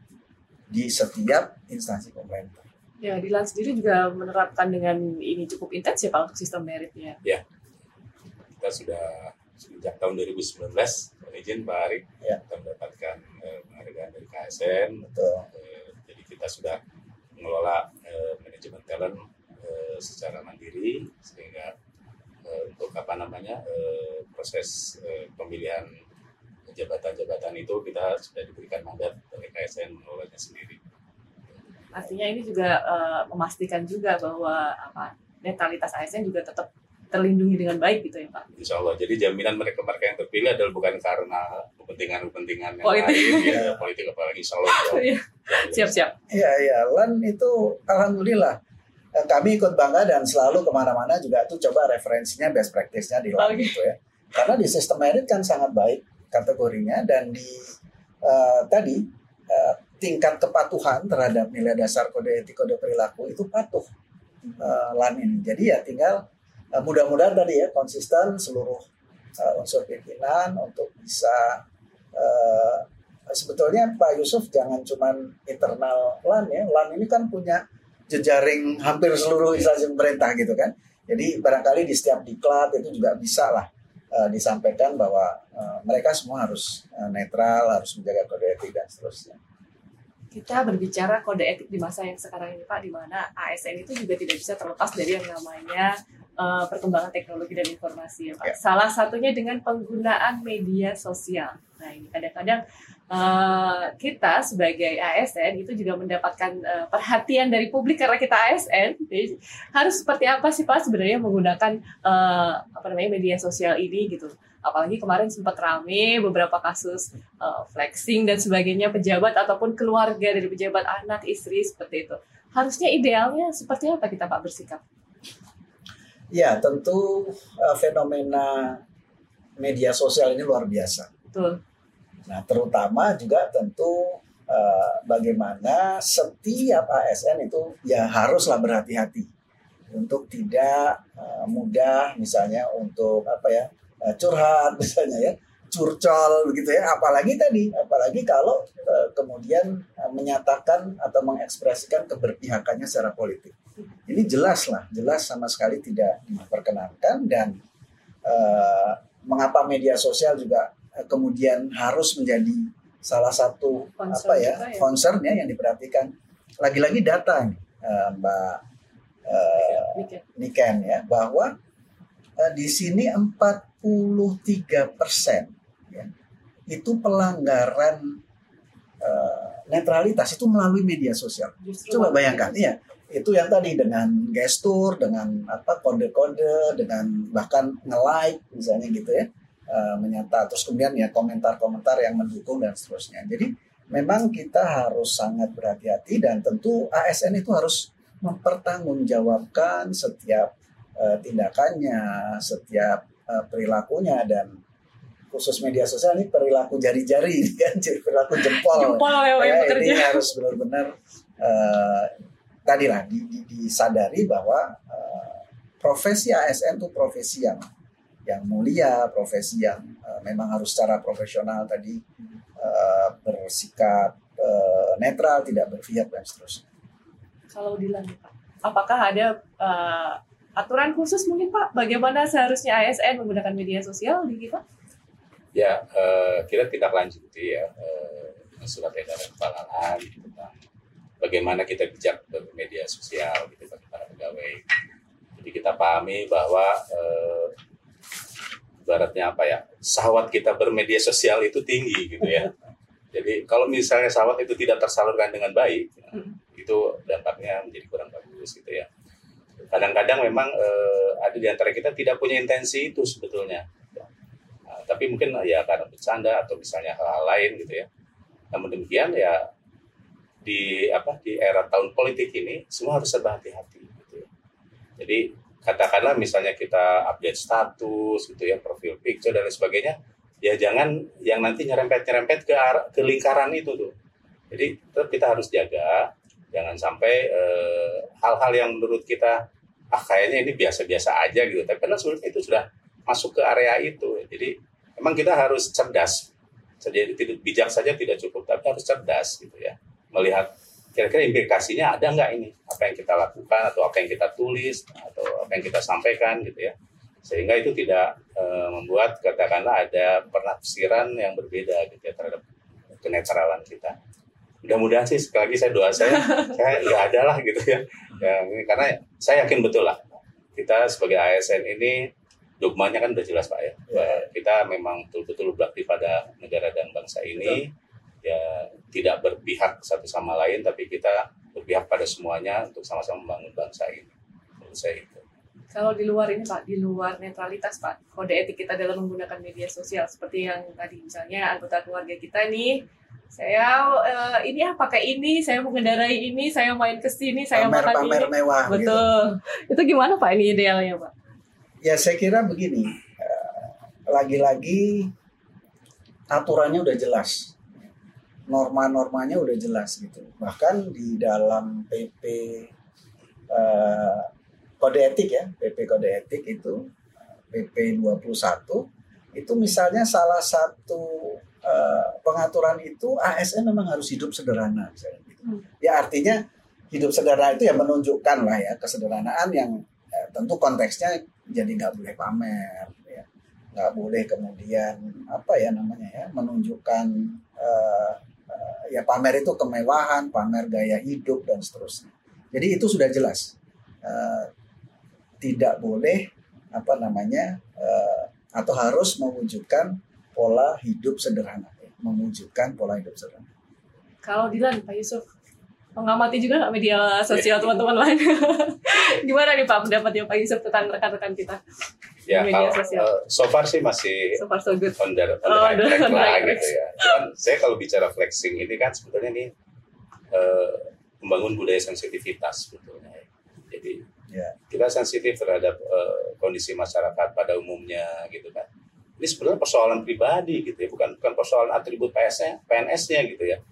di setiap instansi pemerintah. Ya, Dilan sendiri juga menerapkan dengan ini cukup intens ya Pak untuk sistem meritnya. kita sudah sejak tahun 2019 mohon izin Pak Ari Ya. kita mendapatkan eh, penghargaan dari KSN Betul. Eh, jadi kita sudah mengelola eh, manajemen talent eh, secara mandiri sehingga eh, untuk apa namanya eh, proses eh, pemilihan jabatan-jabatan itu kita sudah diberikan mandat dari KSN mengelolanya sendiri. Artinya ini juga eh, memastikan juga bahwa apa netralitas ASN juga tetap terlindungi dengan baik gitu ya Pak. Insya Allah. Jadi jaminan mereka-mereka yang terpilih adalah bukan karena kepentingan-kepentingan yang Politik. lain, ya, politik apalagi Insya Allah. [LAUGHS] Iya. Siap-siap. Ya, ya, LAN itu alhamdulillah kami ikut bangga dan selalu ke mana-mana juga tuh coba referensinya best practice-nya di Oke. gitu ya. Karena di sistem merit kan sangat baik kategorinya dan di eh, tadi eh, tingkat kepatuhan terhadap nilai dasar kode etik kode perilaku itu patuh eh, LAN ini. Jadi ya tinggal eh, mudah-mudahan tadi ya konsisten seluruh eh, unsur pimpinan untuk bisa eh, sebetulnya Pak Yusuf jangan cuman internal LAN ya. LAN ini kan punya jejaring hampir seluruh instansi pemerintah gitu kan. Jadi barangkali di setiap diklat itu juga bisa lah uh, disampaikan bahwa uh, mereka semua harus uh, netral, harus menjaga kode etik dan seterusnya. Kita berbicara kode etik di masa yang sekarang ini Pak, di mana ASN itu juga tidak bisa terlepas dari yang namanya uh, perkembangan teknologi dan informasi ya Pak. Ya. Salah satunya dengan penggunaan media sosial. Nah ini kadang-kadang uh, kita sebagai ASN itu juga mendapatkan uh, perhatian dari publik karena kita ASN. Jadi, harus seperti apa sih Pak sebenarnya menggunakan uh, apa namanya media sosial ini gitu. Apalagi kemarin sempat rame beberapa kasus uh, flexing dan sebagainya pejabat ataupun keluarga dari pejabat anak istri seperti itu. Harusnya idealnya seperti apa kita pak bersikap? Ya tentu uh, fenomena media sosial ini luar biasa. Betul nah terutama juga tentu uh, bagaimana setiap ASN itu ya haruslah berhati-hati untuk tidak uh, mudah misalnya untuk apa ya Eh, curhat [LAUGHS] misalnya ya curcol begitu ya. Apalagi tadi apalagi kalau uh, kemudian uh, menyatakan atau mengekspresikan keberpihakannya secara politik. Ini jelas lah jelas sama sekali tidak diperkenankan dan mengapa media sosial juga kemudian harus menjadi salah satu Concern apa ya, ya? concernnya yang diperhatikan. Lagi-lagi data nih uh, Mbak uh, Niken. Ya bahwa uh, di sini 43 persen ya, itu pelanggaran uh, netralitas itu melalui media sosial. Justru Coba bayangkan, ya itu yang tadi dengan gestur, dengan apa kode-kode, dengan bahkan nge-like misalnya gitu ya, uh, menyata. Terus kemudian ya komentar-komentar yang mendukung dan seterusnya. Jadi memang kita harus sangat berhati-hati dan tentu ASN itu harus mempertanggungjawabkan setiap uh, tindakannya, setiap uh, perilakunya dan khusus media sosial ini perilaku jari-jari [LAUGHS] kan perilaku jempol, jempol ya, ya, ini harus benar-benar uh, tadi lah di, di, disadari bahwa uh, profesi ASN itu profesi yang yang mulia, profesi yang uh, memang harus secara profesional tadi uh, bersikap uh, netral, tidak berpihak dan seterusnya. Kalau dilanjut, apakah ada uh, aturan khusus mungkin Pak bagaimana seharusnya ASN menggunakan media sosial di kita? Ya, uh, kita tidak lanjuti ya uh, surat edaran kepala gitu, tentang bagaimana kita bijak bermedia sosial gitu bagi para pegawai. Jadi kita pahami bahwa uh, ibaratnya apa ya sahwat kita bermedia sosial itu tinggi gitu ya. Jadi kalau misalnya sahwat itu tidak tersalurkan dengan baik, hmm. itu dampaknya menjadi kurang bagus gitu ya kadang-kadang memang uh, ada di antara kita tidak punya intensi itu sebetulnya nah, tapi mungkin ya karena bercanda atau misalnya hal-hal lain gitu ya namun demikian ya di apa di era tahun politik ini semua harus serba hati-hati gitu ya. jadi katakanlah misalnya kita update status gitu ya profil picture dan lain sebagainya ya jangan yang nanti nyerempet-nyerempet ke arah, ke lingkaran itu tuh. Jadi tetap kita harus jaga jangan sampai eh, hal-hal yang menurut kita ah kayaknya ini biasa-biasa aja gitu. Tapi karena sebenarnya itu sudah masuk ke area itu. Jadi memang kita harus cerdas. Jadi tidak bijak saja tidak cukup tapi harus cerdas gitu ya melihat kira-kira implikasinya ada nggak ini apa yang kita lakukan atau apa yang kita tulis atau apa yang kita sampaikan gitu ya sehingga itu tidak e, membuat katakanlah ada penafsiran yang berbeda gitu ya terhadap kenetralan kita mudah-mudahan sih sekali lagi saya doa saya [LAUGHS] saya nggak ada lah gitu ya. ya karena saya yakin betul lah kita sebagai ASN ini dogmanya kan udah jelas pak ya, ya. kita memang betul-betul berbakti pada negara dan bangsa ini betul. ya tidak berpihak satu sama lain tapi kita berpihak pada semuanya untuk sama-sama membangun bangsa ini menurut saya itu kalau di luar ini Pak, di luar netralitas Pak, kode etik kita dalam menggunakan media sosial seperti yang tadi misalnya anggota keluarga kita nih saya uh, ini ya pakai ini, saya mengendarai ini, saya main ke sini, saya pamer, makan pamer ini. mewah. Gitu. Betul. Gitu. Itu gimana Pak ini idealnya Pak? Ya saya kira begini, eh, lagi-lagi aturannya udah jelas, norma-normanya udah jelas gitu. Bahkan di dalam PP uh, eh, kode etik ya, PP kode etik itu PP 21 itu misalnya salah satu Eh, pengaturan itu ASN memang harus hidup sederhana misalnya gitu. Hmm. Ya artinya hidup sederhana itu ya menunjukkan lah ya kesederhanaan yang eh, tentu konteksnya jadi nggak boleh pamer ya nggak boleh kemudian apa ya namanya ya menunjukkan uh, uh, ya pamer itu kemewahan pamer gaya hidup dan seterusnya. Jadi itu sudah jelas. Uh, tidak boleh apa namanya uh, atau harus mewujudkan pola hidup sederhana. Ya. mewujudkan pola hidup sederhana. Kalau Dilan Pak Yusuf mengamati juga nggak media sosial teman-teman lain. [LAUGHS] Gimana nih Pak pendapatnya Pak Yusuf tentang rekan-rekan kita? Ya media kalau sosial. uh, so far sih masih So far so good. on the, on the Oh, right the- track lah right gitu ya. Cuman saya kalau bicara flexing ini kan sebetulnya nih uh, membangun budaya sensitivitas sebetulnya. ya. Jadi Ya. kita sensitif terhadap uh, kondisi masyarakat pada umumnya gitu kan. Ini sebenarnya persoalan pribadi gitu ya, bukan bukan persoalan atribut PNS-nya, PNS-nya gitu ya.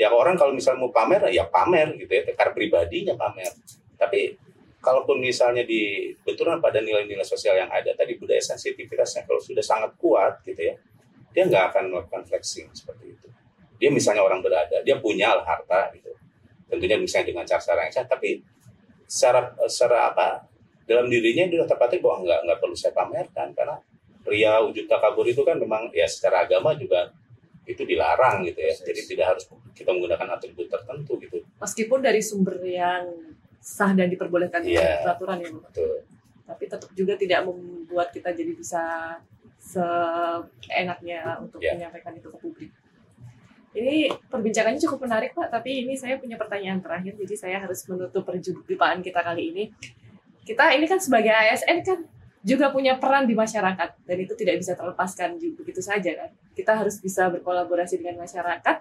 Ya orang kalau misalnya mau pamer ya pamer gitu ya, karena pribadinya pamer. Tapi kalaupun misalnya di benturan pada nilai-nilai sosial yang ada tadi budaya sensitivitasnya kalau sudah sangat kuat gitu ya, dia nggak akan melakukan flexing seperti itu. Dia misalnya orang berada, dia punya lah harta gitu. Tentunya misalnya dengan cara-cara yang sehat, tapi secara secara apa dalam dirinya dia terpatri bahwa nggak nggak perlu saya pamerkan karena pria wujud takabur itu kan memang ya secara agama juga itu dilarang gitu ya. Jadi tidak harus kita menggunakan atribut tertentu gitu. Meskipun dari sumber yang sah dan diperbolehkan oleh peraturan ya. Betul. tapi tetap juga tidak membuat kita jadi bisa seenaknya untuk Ya. menyampaikan itu ke publik. Ini perbincangannya cukup menarik Pak, tapi ini saya punya pertanyaan terakhir, jadi saya harus menutup perjumpaan kita kali ini. Kita ini kan sebagai ASN kan juga punya peran di masyarakat dan itu tidak bisa terlepaskan begitu saja kan. Kita harus bisa berkolaborasi dengan masyarakat,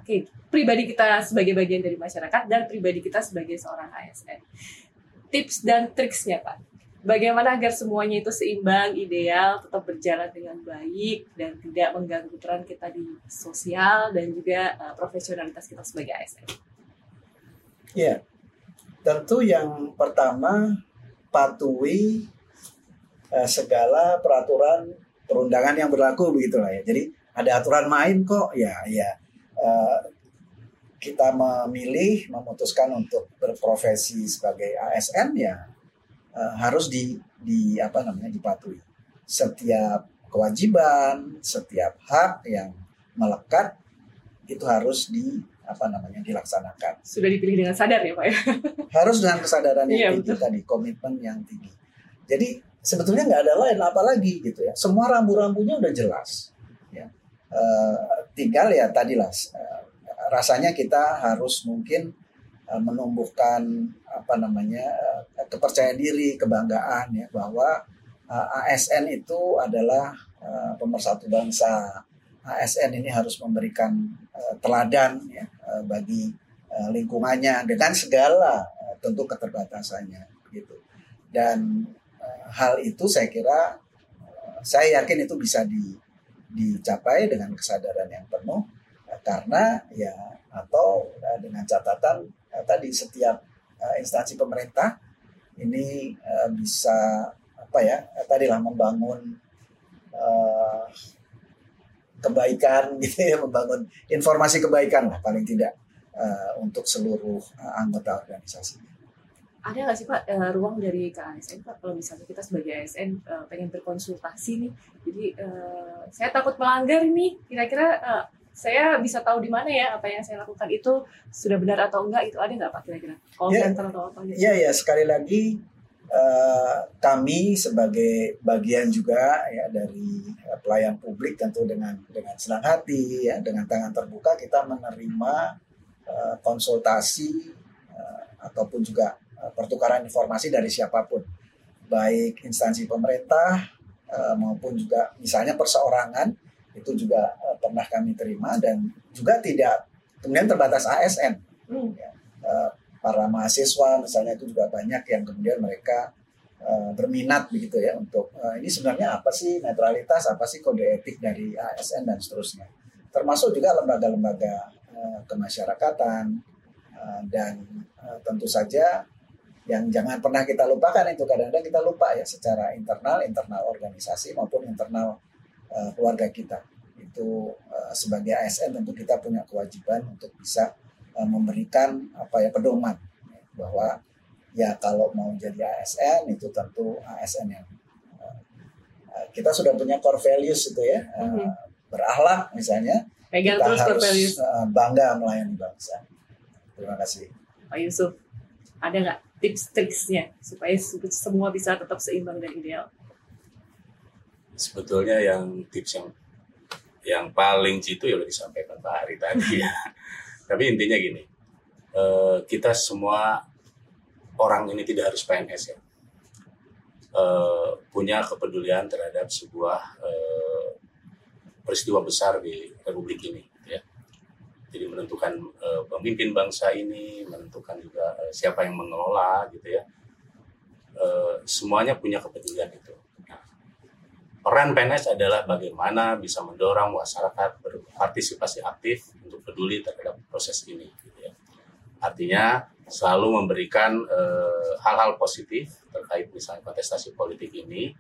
pribadi kita sebagai bagian dari masyarakat dan pribadi kita sebagai seorang ASN. Tips dan triksnya Pak, bagaimana agar semuanya itu seimbang, ideal, tetap berjalan dengan baik dan tidak mengganggu peran kita di sosial dan juga uh, profesionalitas kita sebagai ASN. Ya, tentu yang pertama patuhi eh, segala peraturan perundangan yang berlaku begitulah ya. Jadi ada aturan main kok, ya, ya. eh, kita memilih, memutuskan untuk berprofesi sebagai ASN ya eh, harus di, di apa namanya dipatuhi. Setiap kewajiban, setiap hak yang melekat itu harus di apa namanya dilaksanakan Sudah dipilih dengan sadar ya Pak ya? harus dengan kesadaran yang Iya, tinggi tadi komitmen yang tinggi jadi sebetulnya nggak ada lain apalagi gitu ya semua rambu-rambunya udah jelas Eh, tinggal ya tadilah eh, rasanya kita harus mungkin eh, menumbuhkan apa namanya eh, kepercayaan diri kebanggaan ya bahwa eh, ASN itu adalah eh, pemersatu bangsa. ASN ini harus memberikan eh, teladan ya eh, bagi eh, lingkungannya dengan segala eh, tentu keterbatasannya gitu. Dan eh, hal itu saya kira eh, saya yakin itu bisa di, dicapai dengan kesadaran yang penuh eh, karena ya atau eh, dengan catatan eh, tadi setiap instansi pemerintah ini bisa apa ya eh, tadilah membangun kebaikan [LAUGHS] gitu ya membangun informasi kebaikan lah paling tidak untuk seluruh anggota organisasi. Ada nggak sih Pak eh, ruang dari ke ASN Pak kalau misalnya kita sebagai ASN eh, pengen berkonsultasi nih, jadi eh, saya takut melanggar nih, kira-kira eh, saya bisa tahu di mana ya apa yang saya lakukan itu sudah benar atau enggak itu ada nggak Pak kira-kira call Ya. center atau apa gitu? Iya ya sekali lagi eh, kami sebagai bagian juga ya dari pelayan publik tentu dengan dengan senang hati ya dengan tangan terbuka kita menerima eh, konsultasi eh, ataupun juga pertukaran informasi dari siapa pun. Baik instansi pemerintah eh, maupun juga misalnya perseorangan itu juga eh, pernah kami terima dan juga tidak. Kemudian terbatas ASN Hmm. Eh, para mahasiswa misalnya itu juga banyak yang kemudian mereka eh, berminat begitu ya untuk eh, ini sebenarnya apa sih netralitas apa sih kode etik dari ASN dan seterusnya. Termasuk juga lembaga-lembaga eh, kemasyarakatan eh, dan eh, tentu saja yang jangan pernah kita lupakan itu kadang-kadang kita lupa ya secara internal internal organisasi maupun internal eh, keluarga kita. Itu eh, sebagai ASN tentu kita punya kewajiban untuk bisa eh, memberikan apa ya pedoman ya, bahwa ya kalau mau jadi ASN itu tentu ASN yang uh, kita sudah punya core values itu ya uh, berakhlak misalnya Pegang kita terus core harus values. uh, bangga melayani bangsa. Terima kasih. Pak Yusuf. Ada nggak tips-triksnya supaya se- semua bisa tetap seimbang dan ideal? sebetulnya yang tips yang yang paling jitu ya udah disampaikan Pak Hari tadi ya. [LAUGHS] Tapi intinya gini, eh, kita semua orang ini tidak harus PNS ya, Eh, punya kepedulian terhadap sebuah eh, peristiwa besar di Republik ini. Jadi menentukan eh, pemimpin bangsa ini, menentukan juga eh, siapa yang mengelola, gitu ya. Eh, semuanya punya kepedulian itu. Nah, peran PNS adalah bagaimana bisa mendorong masyarakat berpartisipasi aktif untuk peduli terhadap proses ini. Gitu ya. Artinya selalu memberikan hal-hal positif terkait misalnya kontestasi politik ini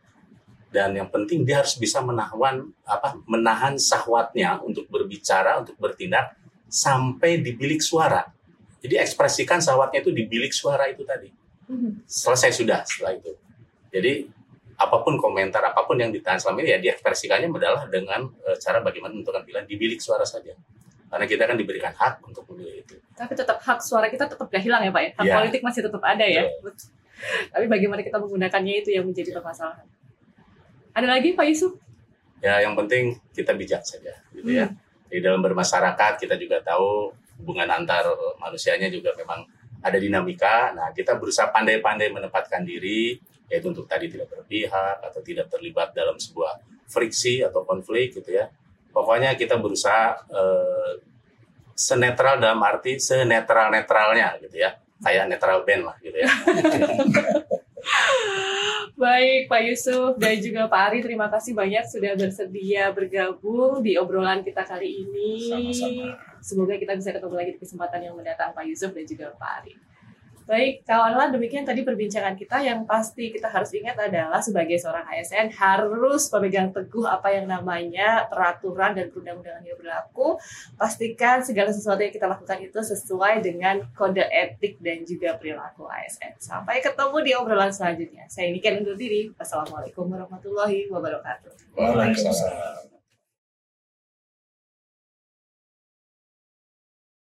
dan yang penting dia harus bisa menahan apa menahan sahwatnya untuk berbicara untuk bertindak sampai di bilik suara. Jadi ekspresikan sahwatnya itu di bilik suara itu tadi selesai sudah setelah itu. Jadi apa pun komentar, apa pun yang ditahan selama ini ya diekspresikannya adalah dengan eh, cara bagaimana menentukan pilihan di bilik suara saja. Karena kita kan diberikan hak untuk memilih itu. Tapi tetap hak suara kita tetap gak hilang ya Pak ya? Hak Ya. politik masih tetap ada ya? Tapi bagaimana kita menggunakannya itu yang menjadi permasalahan. Ada lagi Pak Yusuf? Ya yang penting kita bijak saja, gitu ya. Di dalam bermasyarakat kita juga tahu hubungan antar manusianya juga memang ada dinamika. Nah kita berusaha pandai-pandai menempatkan diri, yaitu untuk tadi tidak berpihak atau tidak terlibat dalam sebuah friksi atau konflik gitu ya. Pokoknya kita berusaha eh, senetral dalam arti senetral netralnya gitu ya, kayak netral band lah gitu ya. [LAUGHS] Baik Pak Yusuf dan juga Pak Ari terima kasih banyak sudah bersedia bergabung di obrolan kita kali ini. Sama-sama. Semoga kita bisa ketemu lagi di kesempatan yang mendatang Pak Yusuf dan juga Pak Ari. Baik, kawanlah demikian tadi perbincangan kita yang pasti kita harus ingat adalah sebagai seorang ASN harus memegang teguh apa yang namanya peraturan dan perundang-undangan yang berlaku. Pastikan segala sesuatu yang kita lakukan itu sesuai dengan kode etik dan juga perilaku ASN. Sampai ketemu di obrolan selanjutnya. Saya Niken undur diri. Wassalamualaikum warahmatullahi wabarakatuh. Waalaikumsalam.